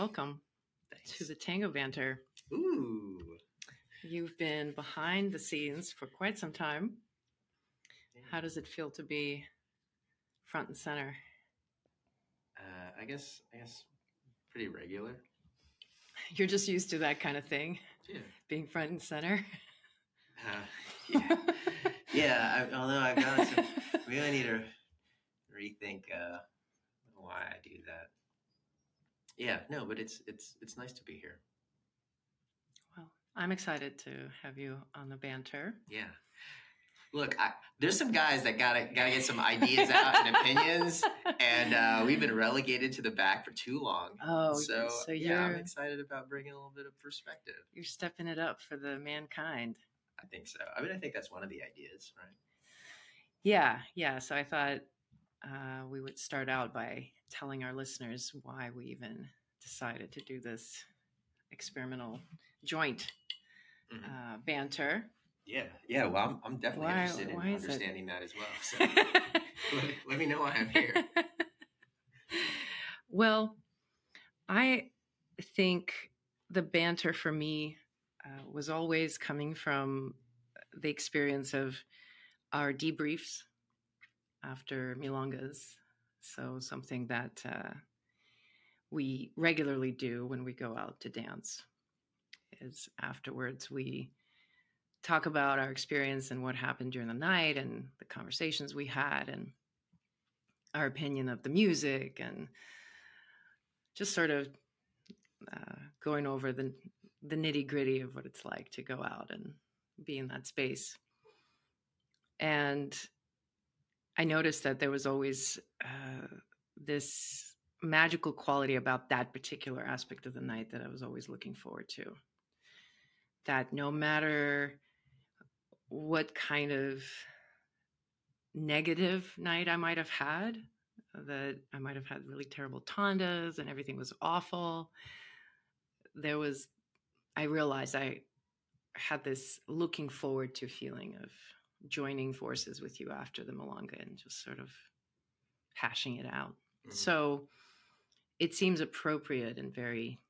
welcome Thanks. to the Tango Banter. Ooh. You've been behind the scenes for quite some time. How does it feel to be front and center? Uh, I guess. I guess pretty regular. You're just used to that kind of thing, Yeah. being front and center. Uh, yeah. yeah. I, although I've got some, maybe I need to rethink uh, why I do that. Yeah. No, but it's it's it's nice to be here. well, I'm excited to have you on the banter. Yeah. Look, I, there's some guys that gotta gotta get some ideas out and opinions, and uh, we've been relegated to the back for too long. Oh, so, so yeah, I'm excited about bringing a little bit of perspective. You're stepping it up for the mankind. I think so. I mean, I think that's one of the ideas, right? Yeah, yeah. So I thought uh, we would start out by telling our listeners why we even decided to do this experimental joint Mhm. uh, banter. Yeah, yeah. Well, I'm, I'm definitely Why- interested in understanding that as well. So let, let me know why I'm here. well, I think the banter for me uh, was always coming from the experience of our debriefs after milongas. So, something that uh, we regularly do when we go out to dance is afterwards we talk about our experience and what happened during the night and the conversations we had and our opinion of the music and just sort of uh, going over the the nitty gritty of what it's like to go out and be in that space. And I noticed that there was always uh, this magical quality about that particular aspect of the night that I was always looking forward to. That no matter what kind of negative night I might have had, that I might have had really terrible tandas and everything was awful. There was, I realized I had this looking forward to feeling of joining forces with you after the Milonga and just sort of hashing it out. Mhm. So it seems appropriate and very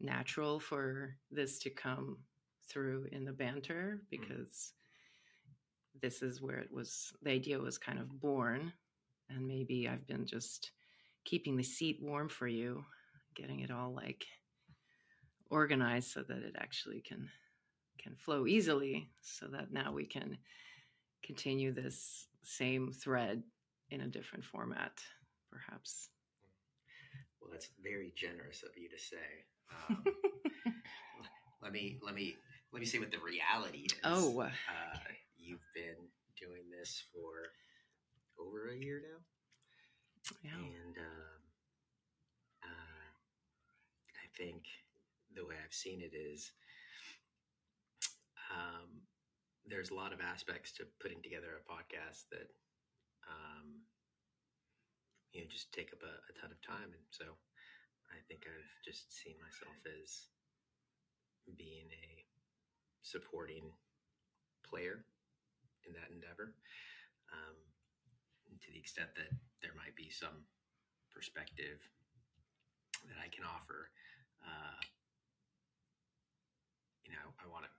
natural for this to come through in the banter because this is where it was the idea was kind of born and maybe i've been just keeping the seat warm for you getting it all like organized so that it actually can can flow easily so that now we can continue this same thread in a different format perhaps Well, that's very generous of you to say. Um, let me let me let me say what the reality is. oh uh, you've been doing this for over a year now. yeah And um, uh, I think the way I've seen it is um, there's a lot of aspects to putting together a podcast that um, you know just take up a, a ton of time, and so I think I've just seen myself as being a supporting player in that endeavor. Um, to the extent that there might be some perspective that I can offer. Uh, you know, I want to,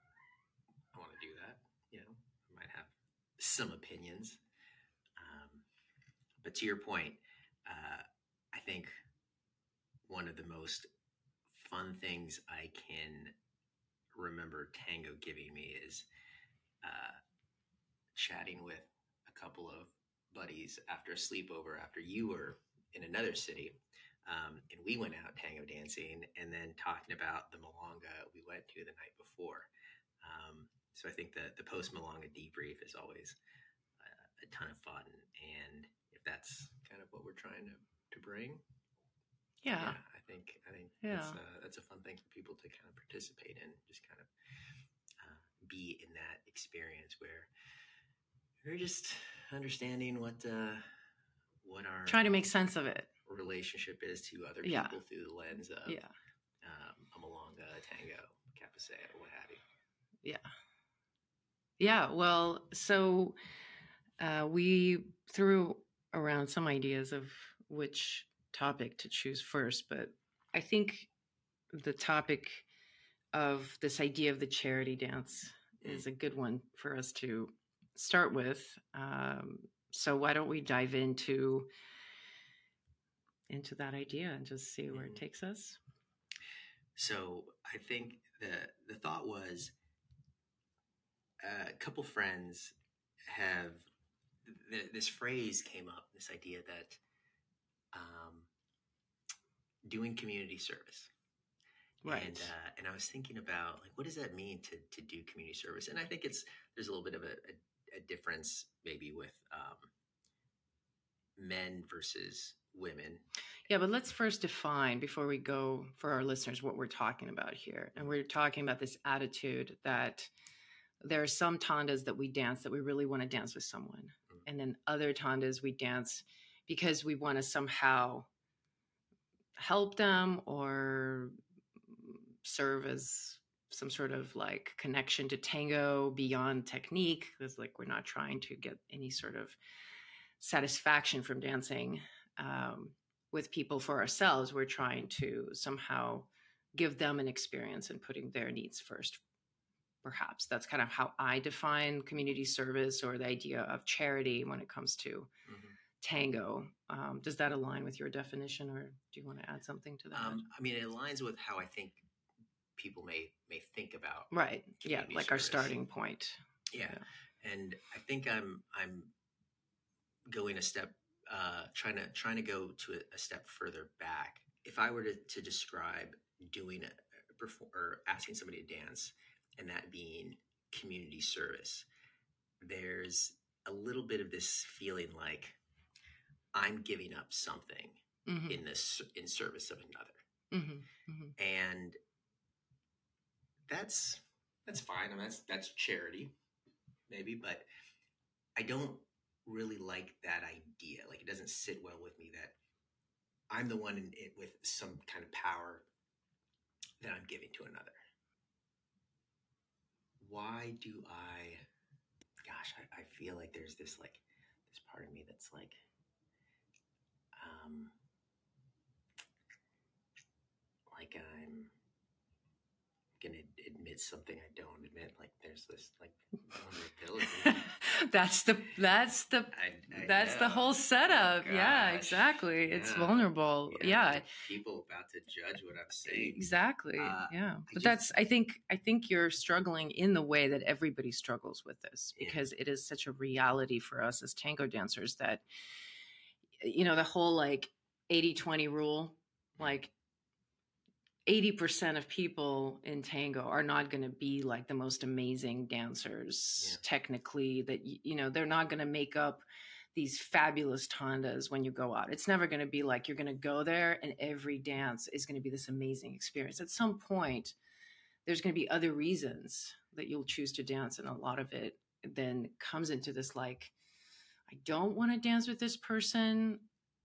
I want to do that. You know, I might have some opinions, um, but to your point, uh, I think one of the most fun things I can remember Tango giving me is uh, chatting with a couple of buddies after a sleepover after you were in another city. Um, and we went out tango dancing and then talking about the Milonga we went to the night before. Um, so I think the, the post Milonga debrief is always a, a ton of fun. And if that's kind of what we're trying to, to bring, yeah I think I think Yeah. that's, uh, that's a fun thing for people to kind of participate in, just kind of uh, be in that experience where we're just understanding what uh, what our trying to make sense of it relationship is to other Yeah. people through the lens of yeah um, a milonga, a tango, cabeceo, what have you. Yeah. Yeah. Well, so uh, we threw around some ideas of which topic to choose first, but I think the topic of this idea of the charity dance Mm. is a good one for us to start with. Um, so why don't we dive into into that idea and just see where it Mhm. takes us? So I think the the thought was a couple friends have th- this phrase came up. This idea that um, doing community service, Right. and uh, and I was thinking about like what does that mean to to do community service? And I think it's there's a little bit of a, a, a difference maybe with um, men versus women. Yeah, but let's first define before we go for our listeners what we're talking about here. And we're talking about this attitude that there are some tandas that we dance that we really want to dance with someone. Mm. And then other tandas we dance because we want to somehow help them or serve as some sort of like connection to tango beyond technique because like we're not trying to get any sort of satisfaction from dancing um, with people for ourselves we're trying to somehow give them an experience and putting their needs first perhaps. That's kind of how i define community service or the idea of charity when it comes to tango. Um, does that align with your definition or do you want to add something to that? Um, I mean, it aligns with how I think people may may think about right. Yeah like our starting point. Yeah. And I think I'm I'm going a step uh, trying to trying to go to a, a step further back. If I were to, to describe doing a perform or asking somebody to dance and that being community service, there's a little bit of this feeling like I'm giving up something hmm in this in service of another. hmm hmm and that's that's fine. I mean, that's that's charity, maybe, but I don't really like that idea. Like, it doesn't sit well with me that I'm the one in it with some kind of power that I'm giving to another. Why do I? Gosh, I, I feel like there's this like this part of me that's like, um, like I'm gonna admit something I don't admit. Like there's this like vulnerability. that's the that's the I, I that's the whole setup yeah gosh. exactly it's vulnerable yeah, people about to judge what I'm saying. exactly Uh, yeah but just- that's i think i think you're struggling in the way that everybody struggles with this Yeah. because it is such a reality for us as tango dancers that you know the whole like 80-20 rule like 80% of people in tango are not going to be like the most amazing dancers Yeah. technically that you know they're not going to make up these fabulous tandas when you go out. It's never going to be like you're going to go there and every dance is going to be this amazing experience. At some point there's going to be other reasons that you'll choose to dance and a lot of it then comes into this like i don't want to dance with this person.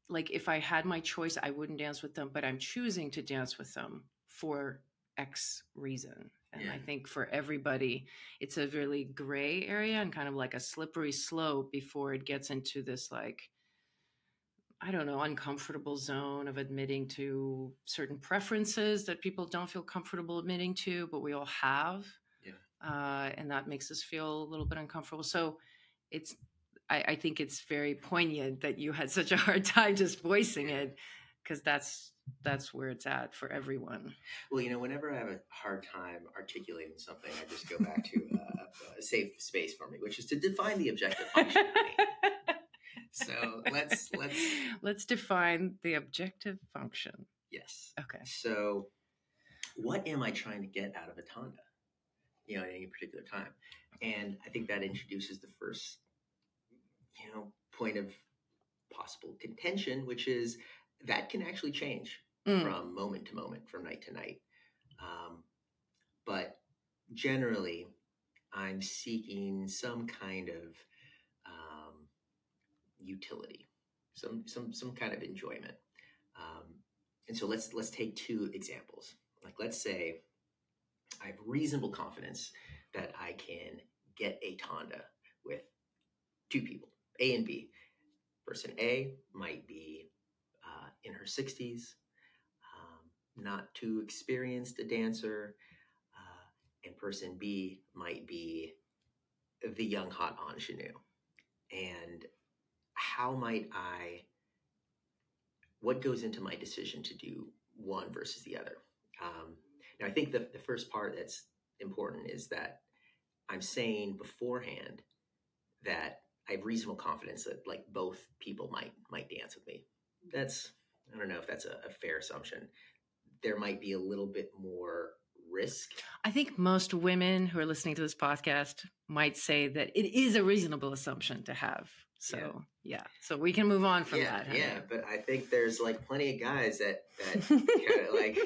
Like if I had my choice, I wouldn't dance with them, but I'm choosing to dance with them for X reason. And I think for everybody, it's a really gray area and kind of like a slippery slope before it gets into this like, I don't know, uncomfortable zone of admitting to certain preferences that people don't feel comfortable admitting to, but we all have. Yeah. Uh, and that makes us feel a little bit uncomfortable. So it's I, I think it's very poignant that you had such a hard time just voicing it because that's that's where it's at for everyone. Well, you know, whenever I have a hard time articulating something, I just go back to uh, a safe space for me, which is to define the objective function. so let's let's let's define the objective function. yes. Okay. So, what am I trying to get out of a tanda? You know, at any particular time, and I think that introduces the first, you know, point of possible contention, which is that can actually change Mm. from moment to moment, from night to night. Um, but generally, I'm seeking some kind of um, utility, some some some kind of enjoyment. Um, and so let's let's take two examples. Like let's say I have reasonable confidence that I can get a tanda with two people, A and B. Person A might be in her 60s, um, not too experienced a dancer, uh, and person B might be the young hot ingenue. And how might I, what goes into my decision to do one versus the other? Um, now, I think the, the first part that's important is that I'm saying beforehand that I have reasonable confidence that like both people might might dance with me. That's I don't know if that's a, a fair assumption. There might be a little bit more risk. I think most women who are listening to this podcast might say that it is a reasonable assumption to have. So yeah, yeah. so we can move on from yeah, that. honey. Yeah, but I think there's like plenty of guys that that kind of like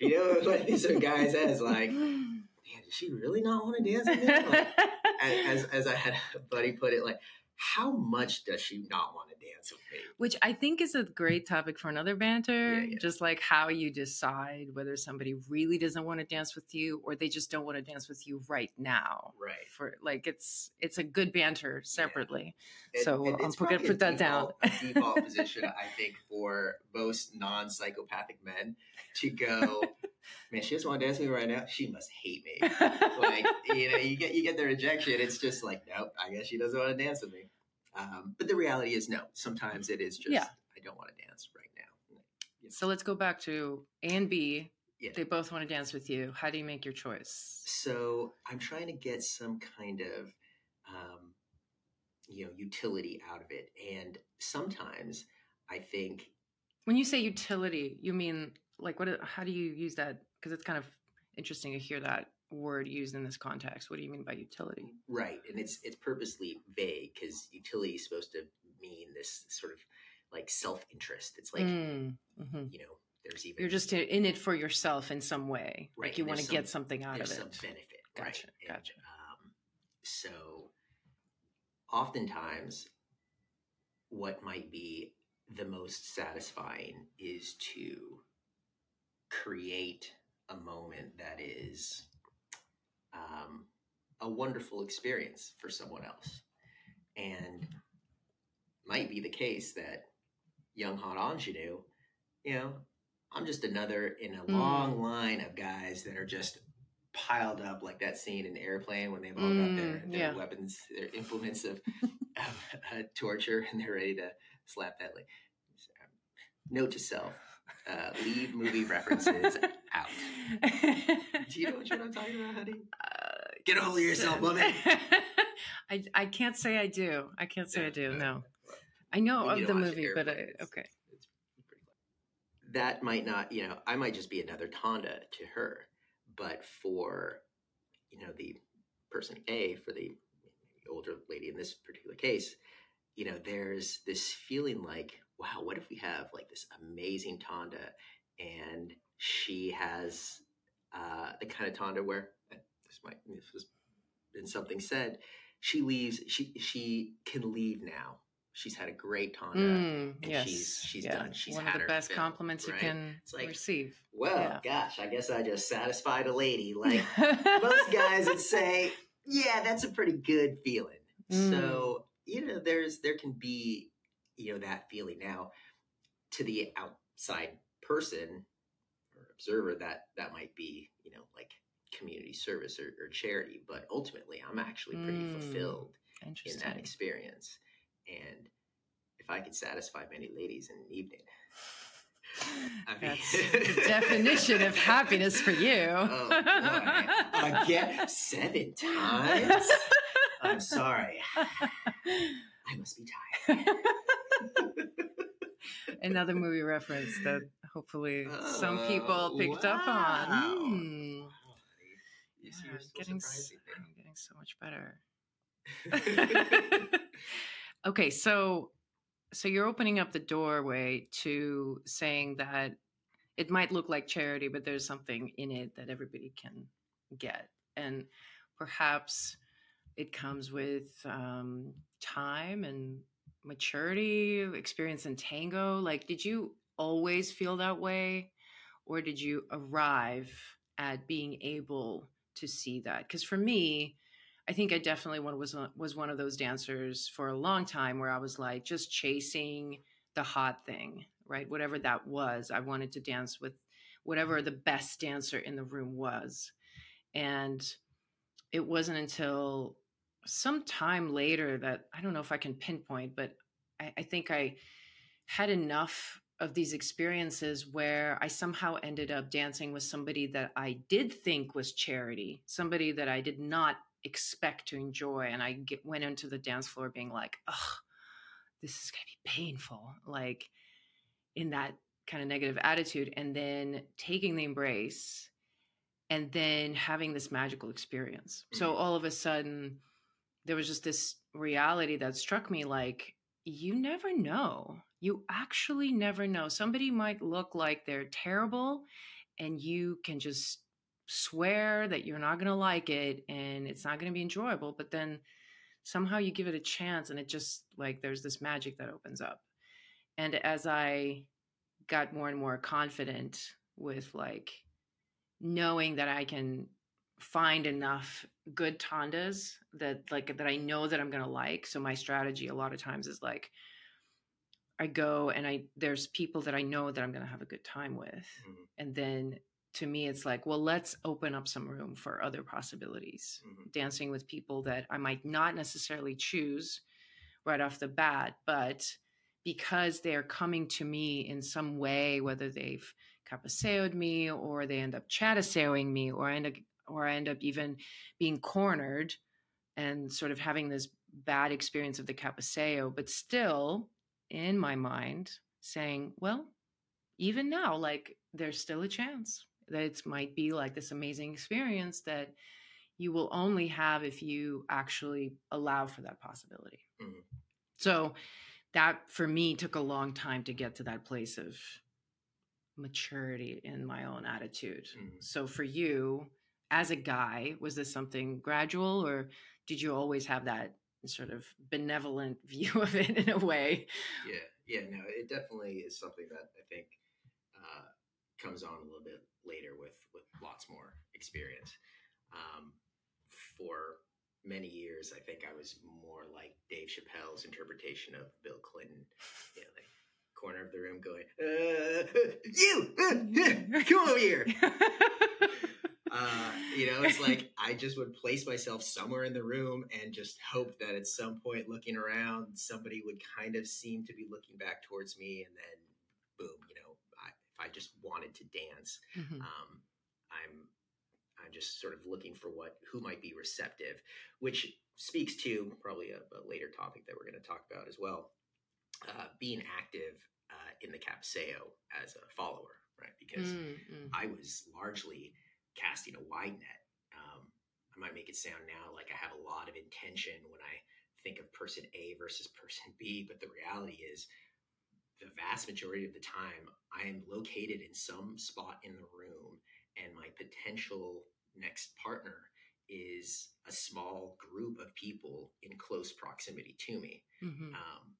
you know like these are guys as like, man, does she really not want to dance with me? Like, as as I had a buddy put it, like, how much does she not want to dance with me? Which I think is a great topic for another banter. Yeah, yeah. Just like how you decide whether somebody really doesn't want to dance with you or they just don't want to dance with you right now. Right. For like it's it's a good banter separately. And- So, and I'm gonna put that down. default position, I think, for most non-psychopathic men to go, man, she doesn't want to dance with me right now. She must hate me. like you know, you get you get the rejection. It's just like, nope, I guess she doesn't want to dance with me. Um, but the reality is, no. Sometimes it is just, Yeah. I don't want to dance right now. so let's go back to A and B. Yeah. They both want to dance with you. How do you make your choice? So I'm trying to get some kind of, um, you know, utility out of it, and sometimes I think When you say utility, you mean like what? How do you use that? Because it's kind of interesting to hear that word used in this context. What do you mean by utility? Right, and it's it's purposely vague because utility is supposed to mean this sort of like self interest. It's like Mm, mhm. you know, there's even You're just in it for yourself in some way. Right, Like you want to get something out of it. some benefit. Gotcha, right? And, gotcha. um, so, oftentimes, what might be the most satisfying is to create a moment that is um, a wonderful experience for someone else. And might be the case that young hot ingenue, you know, I'm just another in a Mm. long line of guys that are just piled up like that scene in Airplane when they've all got their, Mm, their yeah. weapons, their implements of, of uh, torture, and they're ready to slap that. Like, note to self: uh, leave movie references out. Do you know what I'm talking about, honey? Uh, Get a hold of yourself, woman. I I can't say I do. I can't say I do. No, I know of the movie, but I, okay. it's pretty clever. That might not, you know, I might just be another Tanda to her, but for, you know, the person A, for the older lady in this particular case, you know, there's this feeling like, wow, what if we have like this amazing Tanda and she has uh, the kind of Tanda where uh, this might this has been something said. She leaves. She she can leave now. She's had a great Tanda. Mm, and yes, she's- she's yeah. done. She's one of the best fill, compliments right? you can It's like- receive. Well, Yeah. gosh, I guess I just satisfied a lady. Like most guys would say, yeah, that's a pretty good feeling. Mm. So you know, there's there can be you know that feeling now to the outside person or observer that that might be you know like community service or, or charity, but ultimately, I'm actually pretty Mm. fulfilled in that experience. And if I could satisfy many ladies in an evening, I mean- That's the definition of happiness for you. Oh boy. Again, seven times? I'm sorry. I must be tired. Another movie reference that hopefully some people Oh, picked up wow. on. You see, Yeah, you're I'm so getting, s- I'm getting so much better. okay, so so you're opening up the doorway to saying that it might look like charity, but there's something in it that everybody can get, and perhaps it comes with um, time and maturity, experience in tango. Like, did you always feel that way, or did you arrive at being able to see that? Because for me, I think I definitely was was one of those dancers for a long time where I was like just chasing the hot thing, right? Whatever that was, I wanted to dance with whatever the best dancer in the room was. And it wasn't until some time later that I don't know if I can pinpoint, but I, I think I had enough of these experiences where I somehow ended up dancing with somebody that I did think was charity, somebody that I did not expect to enjoy. And I get, went into the dance floor being like, oh, this is going to be painful, like in that kind of negative attitude. And then taking the embrace and then having this magical experience. Mm-hmm. So all of a sudden, there was just this reality that struck me like, you never know. You actually never know. Somebody might look like they're terrible, and you can just swear that you're not going to like it and it's not going to be enjoyable. But then somehow you give it a chance, and it just like there's this magic that opens up. And as I got more and more confident with like knowing that I can find enough good tandas that like that I know that I'm going to like. So my strategy a lot of times is like I go and I there's people that I know that I'm going to have a good time with. Mm-hmm. And then to me it's like, well, let's open up some room for other possibilities. Mm-hmm. Dancing with people that I might not necessarily choose right off the bat, but because they're coming to me in some way, whether they've cabeceoed me or they end up chataseoing me or I end up or I end up even being cornered and sort of having this bad experience of the cabeceo, but still in my mind saying, well, even now, like there's still a chance that it might be like this amazing experience that you will only have if you actually allow for that possibility. Mm-hmm. So that for me took a long time to get to that place of maturity in my own attitude. Mm-hmm. So for you, as a guy, was this something gradual or did you always have that sort of benevolent view of it in a way? Yeah, yeah, no, it definitely is something that I think uh, comes on a little bit later with with lots more experience. Um, for many years, I think I was more like Dave Chappelle's interpretation of Bill Clinton. You know, like corner of the room going, uh, "You, uh, come over here." Uh, you know, it's like I just would place myself somewhere in the room and just hope that at some point, looking around, somebody would kind of seem to be looking back towards me, and then, boom, you know, I, if I just wanted to dance, mm-hmm. um, I'm I'm just sort of looking for what who might be receptive, which speaks to probably a, a later topic that we're going to talk about as well. Uh, being active uh, in the Cabeceo as a follower, right? Because mm-hmm. I was largely casting a wide net. Um, I might make it sound now like I have a lot of intention when I think of person A versus person B, but the reality is the vast majority of the time I am located in some spot in the room and my potential next partner is a small group of people in close proximity to me. Mm-hmm. Um,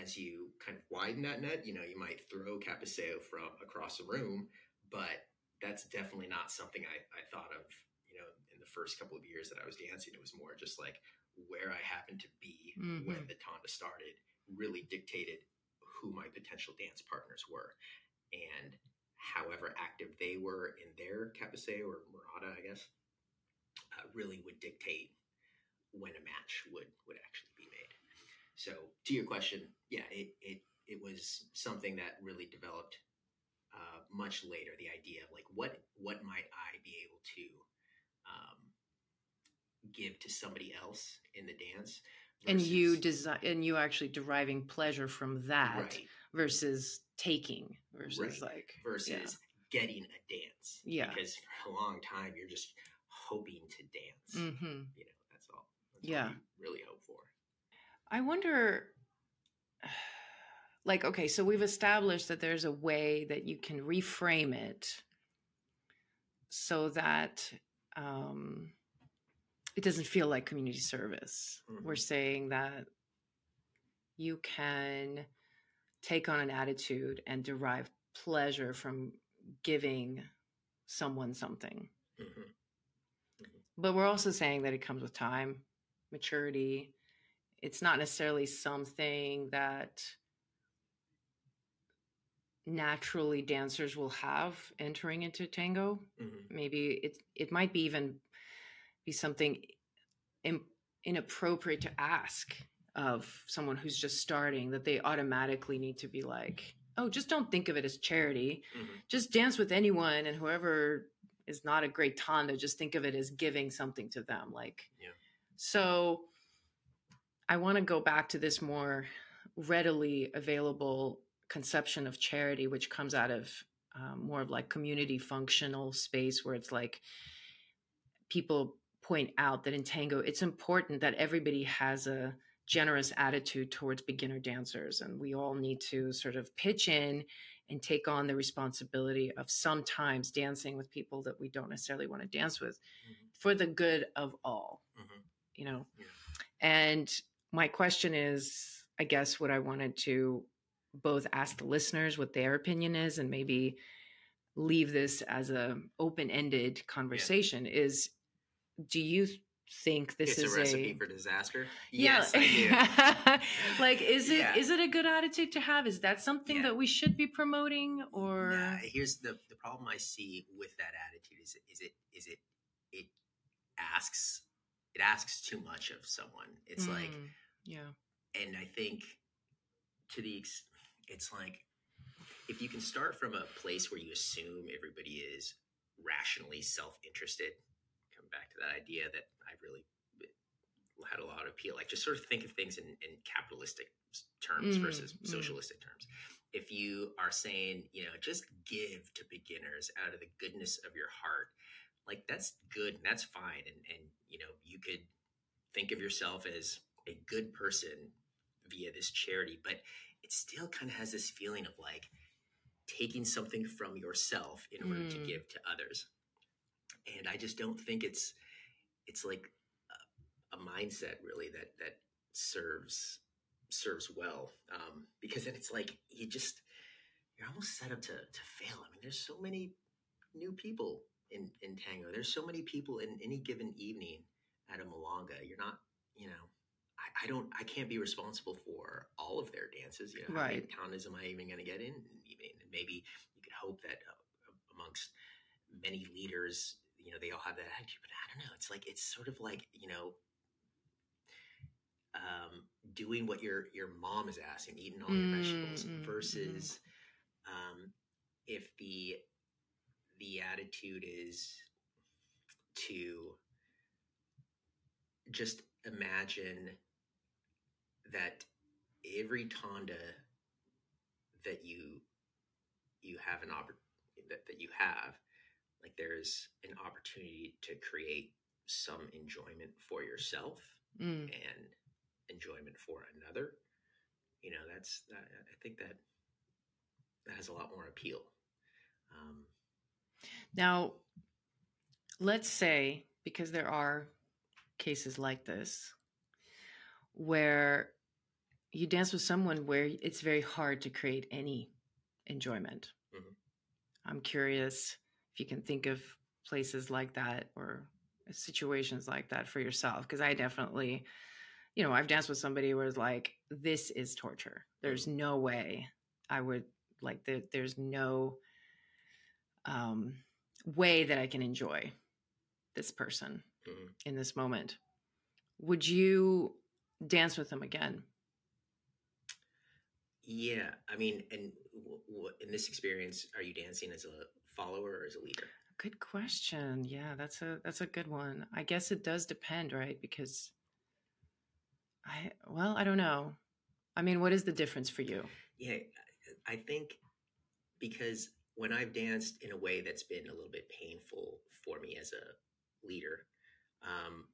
as you kind of widen that net, you know, you might throw Cabeceo from across the room, but that's definitely not something I, I thought of, you know, in the first couple of years that I was dancing. It was more just like where I happened to be mm-hmm. when the Tanda started really dictated who my potential dance partners were. And however active they were in their Cabeceo or Mirada, I guess, uh, really would dictate when a match would would actually be made. So to your question, yeah, it it it was something that really developed uh, much later the idea of like what what might I be able to um, give to somebody else in the dance, and you design and you actually deriving pleasure from that right. versus taking versus right. like versus yeah. getting a dance. Yeah, because for a long time you're just hoping to dance. Mm-hmm. You know, that's all. That's yeah, all really hope for. I wonder like okay so we've established that there's a way that you can reframe it so that um, it doesn't feel like community service mm-hmm. we're saying that you can take on an attitude and derive pleasure from giving someone something mm-hmm. Mm-hmm. but we're also saying that it comes with time maturity it's not necessarily something that naturally dancers will have entering into tango. Mm-hmm. Maybe it it might be even be something in, inappropriate to ask of someone who's just starting that they automatically need to be like, oh, just don't think of it as charity. Mhm. Just dance with anyone and whoever is not a great tanda, just think of it as giving something to them. Like, Yeah. so I want to go back to this more readily available conception of charity, which comes out of um, more of like community functional space where it's like people point out that in tango, it's important that everybody has a generous attitude towards beginner dancers. And we all need to sort of pitch in and take on the responsibility of sometimes dancing with people that we don't necessarily want to dance with Mhm. for the good of all, Mhm. you know? Yeah. And my question is, I guess, what I wanted to both ask the listeners what their opinion is and maybe leave this as a open-ended conversation is do you think this it's is a recipe for disaster. yeah. Yes, I do. like is it is Yeah. it a good attitude to have is that something Yeah. that we should be promoting or Nah, here's the the problem I see with that attitude is is it is it it asks it asks too much of someone. It's like Mm, yeah and I think to the ex- it's like if you can start from a place where you assume everybody is rationally self-interested, come back to that idea that I really had a lot of appeal. Like just sort of think of things in, in capitalistic terms Mm, versus mm. socialistic terms. If you are saying, you know, just give to beginners out of the goodness of your heart, like that's good and that's fine. And and you know, you could think of yourself as a good person via this charity, but it still kind of has this feeling of like taking something from yourself in order to Mm. give to others. And I just don't think it's it's like a, a mindset really that that serves serves well um, because then it's like you just you're almost set up to to fail. I mean, there's so many new people in in tango. There's so many people in any given evening at a milonga. You're not, you know, I, I don't, I can't be responsible for all of their dances. You know, how many Right. tandas am I even going to get in? And maybe you could hope that uh, amongst many leaders, you know, they all have that attitude. But I don't know. It's like it's sort of like you know. Um, doing what your your mom is asking, eating all your Mm, vegetables, mm, mm. versus um, if the the attitude is to just imagine that every tanda that you you have an oppor- that, that you have like there's an opportunity to create some enjoyment for yourself Mm. and enjoyment for another you know that's that, i think that that has a lot more appeal um, Now, let's say, because there are cases like this, where you dance with someone where it's very hard to create any enjoyment. Mhm. I'm curious if you can think of places like that or situations like that for yourself, because I definitely, you know, I've danced with somebody where it's like, this is torture. There's no way I would like, there, there's no um, way that I can enjoy this person Mhm. in this moment. Would you dance with them again? yeah i mean and w- w- in this experience are you dancing as a follower or as a leader Good question. Yeah, that's a that's a good one. I guess it does depend, right? Because I well, I don't know. I mean, what is the difference for you? Yeah, I think because when I've danced in a way that's been a little bit painful for me as a leader, um,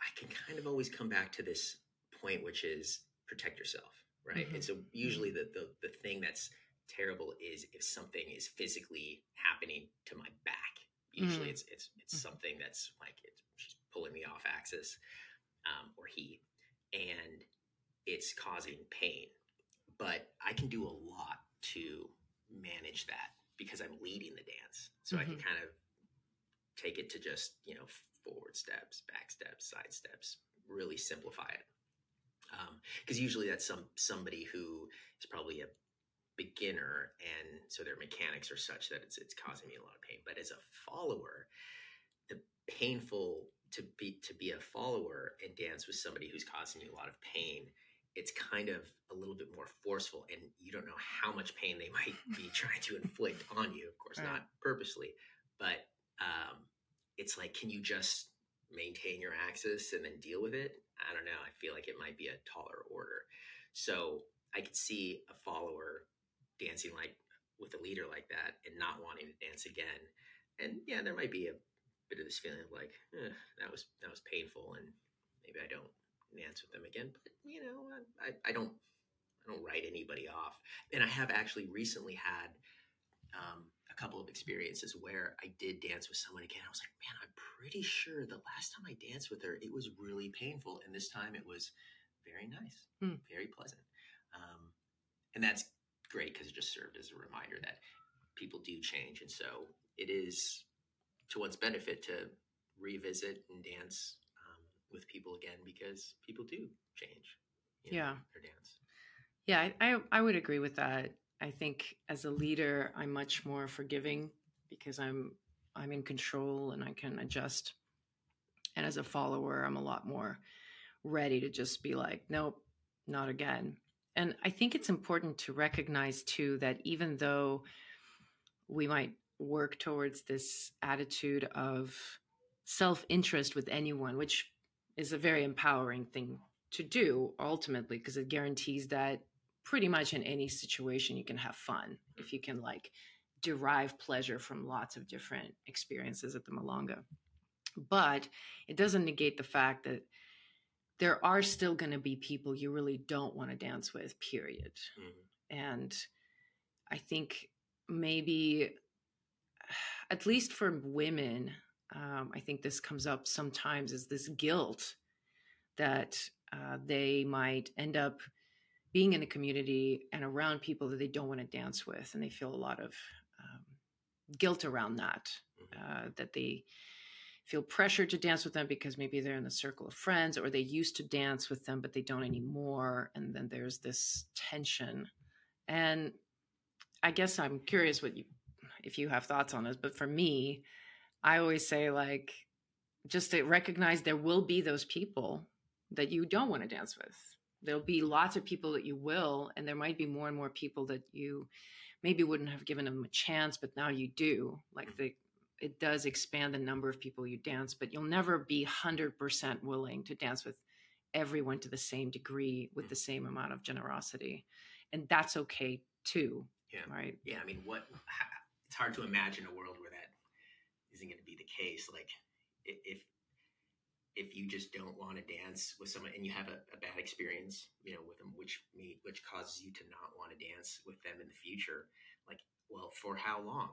I can kind of always come back to this point, which is protect yourself, right? Mhm. And so usually the, the the thing that's terrible is if something is physically happening to my back. Usually Mm. it's it's it's Mhm. something that's like it's she's pulling me off axis, um, or he, and it's causing pain but I can do a lot to manage that because I'm leading the dance. So I can kind of take it to just, you know, forward steps, back steps, side steps, really simplify it. Because usually that's some somebody who is probably a beginner and so their mechanics are such that it's it's causing me a lot of pain. But as a follower the painful to be to be a follower and dance with somebody who's causing you a lot of pain it's kind of a little bit more forceful and you don't know how much pain they might be trying to inflict on you of course right. not purposely. But um, it's like can you just maintain your axis and then deal with it i don't know i feel like it might be a taller order so i could see a follower dancing like with a leader like that and not wanting to dance again. And yeah, there might be a bit of this feeling of like eh, that was that was painful, and maybe I don't dance with them again. But you know, I, I don't I don't write anybody off. And I have actually recently had um, couple of experiences where I did dance with someone again. I was like, man, I'm pretty sure the last time I danced with her, it was really painful, and this time it was very nice, mm. very pleasant. Um, and that's great because it just served as a reminder that people do change. And so it is to one's benefit to revisit and dance um, with people again because people do change. You know, yeah. Their dance. Yeah, I, I, I would agree with that. I think as a leader, I'm much more forgiving because I'm I'm in control and I can adjust. And as a follower, I'm a lot more ready to just be like, nope, not again. And I think it's important to recognize too that even though we might work towards this attitude of self interest with anyone, which is a very empowering thing to do ultimately, because it guarantees that pretty much in any situation you can have fun if you can like derive pleasure from lots of different experiences at the Milonga. But it doesn't negate the fact that there are still going to be people you really don't want to dance with, period. Mm-hmm. And I think maybe, at least for women, um, I think this comes up sometimes is this guilt that uh, they might end up being in a community and around people that they don't want to dance with, and they feel a lot of um, guilt around that, mm-hmm. uh, that they feel pressured to dance with them because maybe they're in the circle of friends or they used to dance with them but they don't anymore and then there's this tension and i guess i'm curious what you if you have thoughts on this but for me i always say like just to recognize there will be those people that you don't want to dance with there'll be lots of people that you will and there might be more and more people that you maybe wouldn't have given them a chance but now you do like the it does expand the number of people you dance, but you'll never be 100% willing to dance with everyone to the same degree with the mm. same amount of generosity. And that's okay too. Yeah. Right. Yeah. I mean, what it's hard to imagine a world where that isn't going to be the case. Like if, if you just don't want to dance with someone and you have a, a bad experience, you know, with them, which me, which causes you to not want to dance with them in the future, like, well, for how long?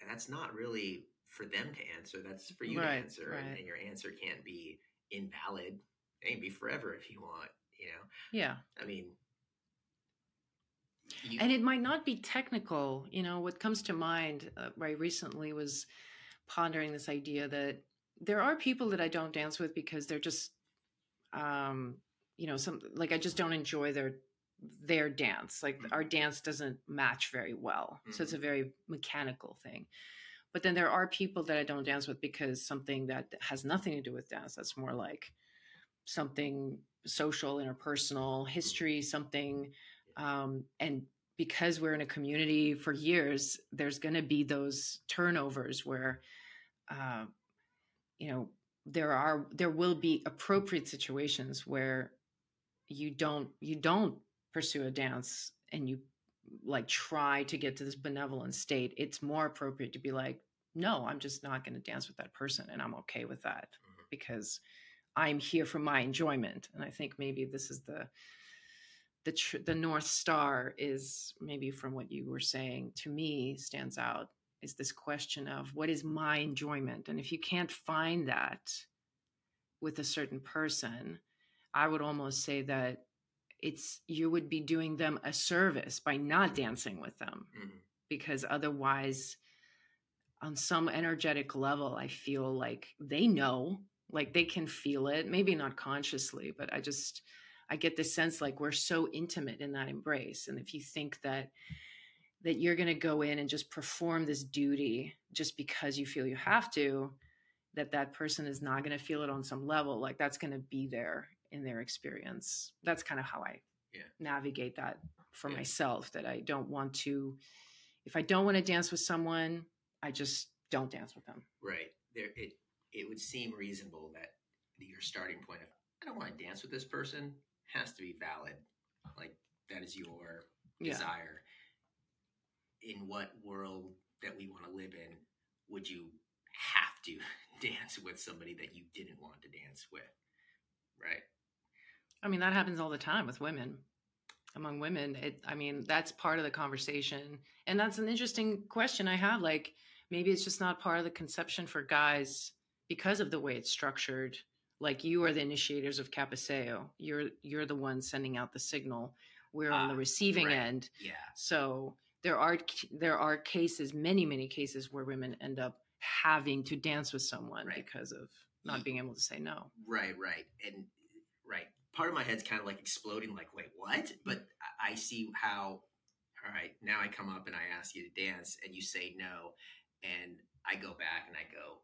and that's not really for them to answer. That's for you right, to answer, right. and, and, your answer can't be invalid. It can be forever if you want. You know. Yeah. I mean. You, and it might not be technical. You know, what comes to mind uh, right recently was pondering this idea that there are people that I don't dance with because they're just, um, you know, some like I just don't enjoy their their dance. Like mm-hmm. our dance doesn't match very well. Mm-hmm. So it's a mm-hmm. very mechanical thing. But then there are people that I don't dance with because something that has nothing to do with dance. That's more like something social, interpersonal, history, something. Um, and because we're in a community for years, there's going to be those turnovers where, uh, you know, there are there will be appropriate situations where you don't you don't pursue a dance and you like try to get to this benevolent state, it's more appropriate to be like, no, I'm just not going to dance with that person. And I'm okay with that mm-hmm. because I'm here for my enjoyment. And I think maybe this is the, the, tr- the North Star is maybe from what you were saying to me stands out is this question of what is my enjoyment? And if you can't find that with a certain person, I would almost say that it's you would be doing them a service by not dancing with them mm-hmm. because otherwise on some energetic level i feel like they know like they can feel it maybe not consciously but i just I get the sense like we're so intimate in that embrace. And if you think that that you're going to go in and just perform this duty just because you feel you have to, that that person is not going to feel it on some level, like that's going to be there in their experience. That's kind of how I Yeah. navigate that for Yeah. myself. That I don't want to, if I don't want to dance with someone, I just don't dance with them. Right. There it it would seem reasonable that your starting point of I don't want to dance with this person has to be valid. Like that is your Yeah. desire. In what world that we want to live in would you have to dance with somebody that you didn't want to dance with? Right. I mean, that happens all the time with women. Among women, it I mean, that's part of the conversation. And that's an interesting question I have. Like, maybe it's just not part of the conception for guys because of the way it's structured. Like you are the initiators of Cabeceo. You're you're the one sending out the signal. We're on the Ah, receiving right. end. Yeah. So there are there are cases, many many cases, where women end up having to dance with someone Right. because of not being able to say no. Right, right. And right. Part of my head's kind of like exploding, like, wait, what? But I see how, all right, now I come up and I ask you to dance and you say no. And I go back and I go,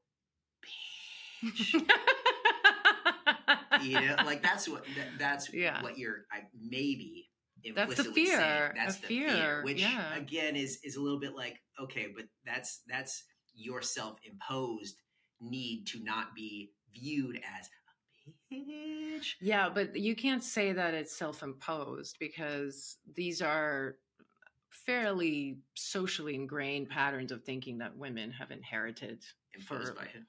bitch. you know, like that's what, that, that's Yeah. what you're, I maybe That's the saying. fear, That's the fear, which yeah. again is, is a little bit like, okay, but that's, that's your self-imposed need to not be viewed as a bitch. Yeah, but you can't say that it's self imposed because these are fairly socially ingrained patterns of thinking that women have inherited imposed For- by him.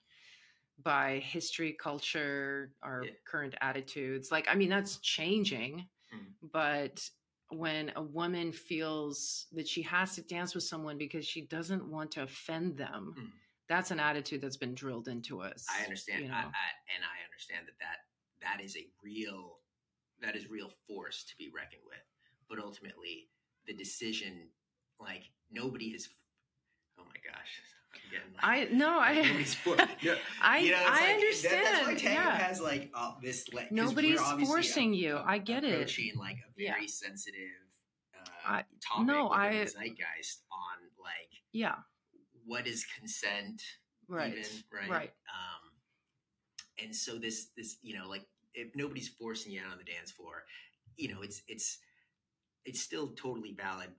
by history, culture, our Yeah. current attitudes. Like, I mean, that's changing, Mhm. but when a woman feels that she has to dance with someone because she doesn't want to offend them, Mhm. that's an attitude that's been drilled into us. I understand, you I, know? I, and I understand that, that that is a real that is real force to be reckoned with. But ultimately, the decision, like nobody has. Oh my gosh, I'm like, I no, I nobody's for, no, I you know, I like, that- understand. that's why Tango yeah. has like uh, this. Like, Nobody's forcing a- you. a- I get it. like a Yeah. very sensitive uh, I- topic no, I- zeitgeist on like yeah, what is consent right, even, right? right. Um, and so this, this, you know, like if nobody's forcing you out on the dance floor, you know, it's it's it's still totally valid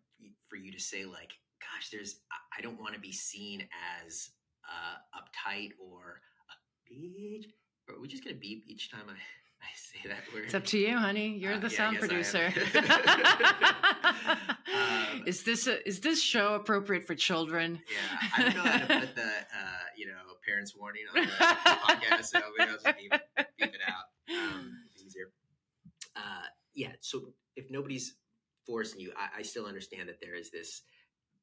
for you to say like, gosh, there's, I- don't want to be seen as uh, uptight or a bitch. Are we just gonna beep each time I, I say that word? It's up to you, honey. You're Uh, the yeah, sound producer. Um, is this a, is this show appropriate for children? Yeah, I don't know how to put the uh, you know parents warning on the podcast, so maybe I'll just beep, beep it out. Um, easier. Uh, yeah. So if nobody's forcing you, I, I still understand that there is this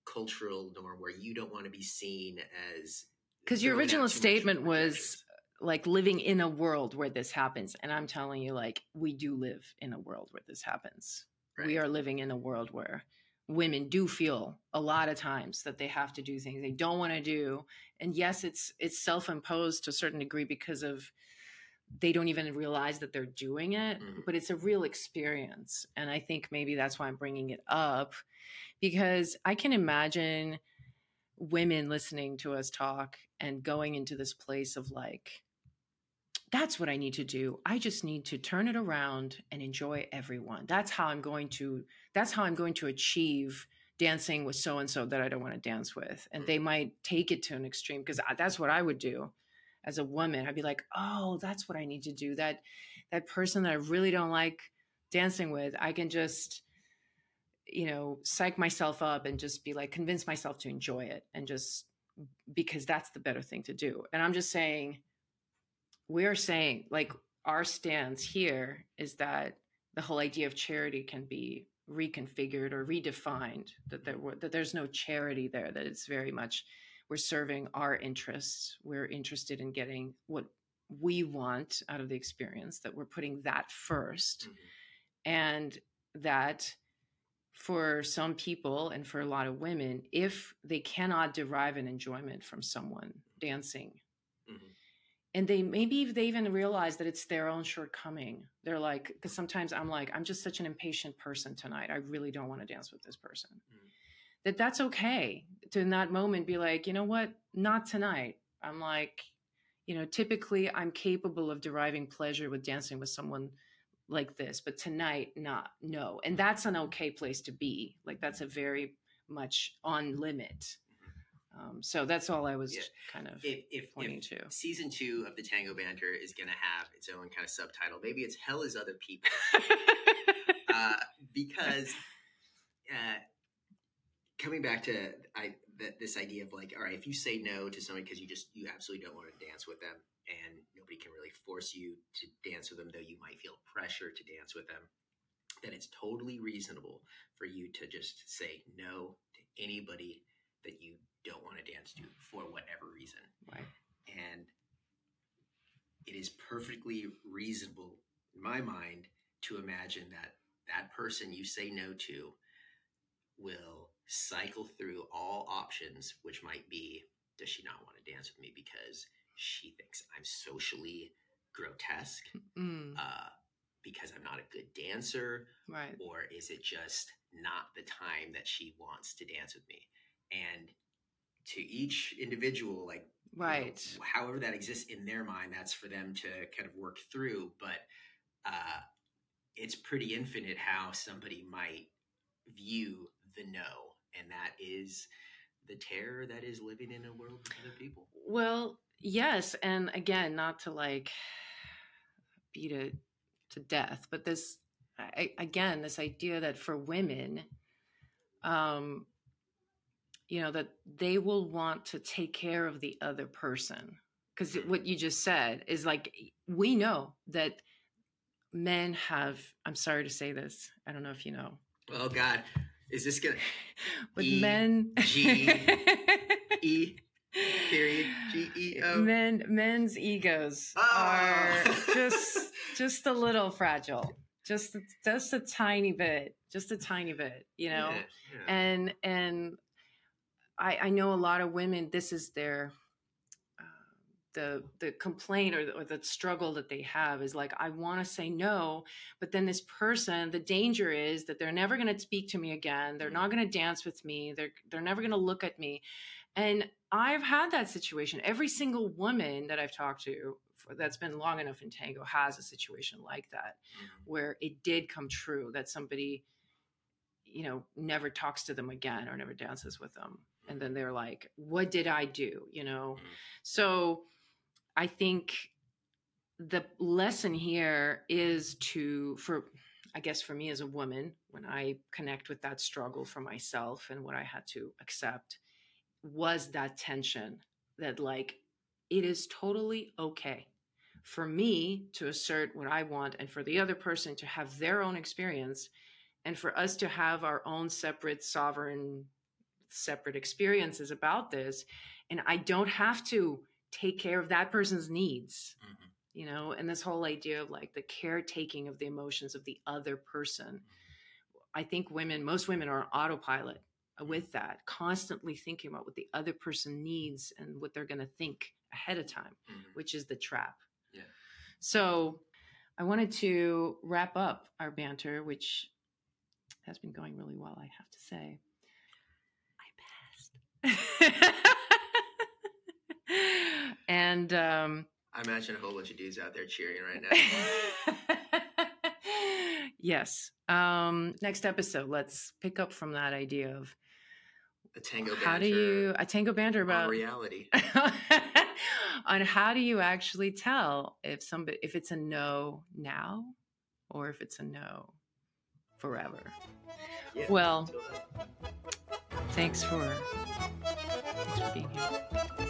cultural norm where you don't want to be seen as Because your original statement was uh, like living in a world where this happens, and I'm telling you, like we do live in a world where this happens. We are living in a world where women do feel a lot of times that they have to do things they don't want to do and yes it's it's self-imposed to a certain degree because of they don't even realize that they're doing it Mhm. but it's a real experience and i think maybe that's why i'm bringing it up because i can imagine women listening to us talk and going into this place of like that's what I need to do. I just need to turn it around and enjoy everyone. That's how I'm going to that's how I'm going to achieve dancing with so and so that I don't want to dance with. And they might take it to an extreme because that's what I would do as a woman. I'd be like, "Oh, that's what I need to do. That that person that I really don't like dancing with, I can just you know, psych myself up and just be like convince myself to enjoy it and just because that's the better thing to do." And I'm just saying we're saying like our stance here is that the whole idea of charity can be reconfigured or redefined that there were that there's no charity there that it's very much we're serving our interests we're interested in getting what we want out of the experience that we're putting that 1st Mhm. and that for some people and for a lot of women if they cannot derive an enjoyment from someone dancing Mhm. and they maybe they even realize that it's their own shortcoming they're like because sometimes i'm like i'm just such an impatient person tonight i really don't want to dance with this person Mm. That that's okay to in that moment be like you know what? Not tonight. I'm like you know typically i'm capable of deriving pleasure with dancing with someone like this but tonight not no. And that's an okay place to be. Like that's a very much on limit. Um, so that's all i was Yeah. kind of If, if, pointing if to. season two of the Tango Banter is going to have its own kind of subtitle, maybe it's Hell is Other People. uh, because uh, coming back to I, th- this idea of like, all right, if you say no to somebody because you just you absolutely don't want to dance with them, and nobody can really force you to dance with them, though you might feel pressure to dance with them, then it's totally reasonable for you to just say no to anybody that you don't want to dance to for whatever reason. Right. And it is perfectly reasonable in my mind to imagine that that person you say no to will cycle through all options which might be does she not want to dance with me because she thinks i'm socially grotesque Mm, uh, because i'm not a good dancer? Right. Or is it just not the time that she wants to dance with me? And to each individual like you know, right. however that exists in their mind that's for them to kind of work through. But uh it's pretty infinite how somebody might view the no and that is the terror that is living in a world with other people Well, yes, and again, not to like beat it to death, but this I, again, this idea that for women, um, you know, that they will want to take care of the other person because what you just said is like we know that men have. I'm sorry to say this. I don't know if you know, oh god is this gonna but E, men. G, e period g e o men men's egos Oh. are just just a little fragile just just a tiny bit just a tiny bit you know Yeah, yeah. and and i i know a lot of women this is their the the complaint or the, or the struggle that they have is like i want to say no but then this person the danger is that they're never going to speak to me again they're not going to dance with me they're they're never going to look at me. And i've had that situation. Every single woman that i've talked to for, that's been long enough in tango has a situation like that Mhm. where it did come true that somebody you know never talks to them again or never dances with them. And then they're like what did i do? you know? Mhm. so i think the lesson here is to for i guess for me as a woman when i connect with that struggle for myself and what i had to accept was that tension that like it is totally okay for me to assert what I want and for the other person to have their own experience and for us to have our own separate sovereign separate experiences about this. And I don't have to take care of that person's needs Mhm. you know and this whole idea of like the caretaking of the emotions of the other person i think women most women are on autopilot with that constantly thinking about what the other person needs and what they're going to think ahead of time Mhm. which is the trap Yeah. so i wanted to wrap up our banter which has been going really well i have to say I passed. and um I imagine a whole bunch of dudes out there cheering right now. yes. Um, next episode, let's pick up from that idea of The tango how do you a tango banter about reality. on how do you actually tell if somebody if it's a no now or if it's a no forever. Yeah, Well, thanks for thanks for being here.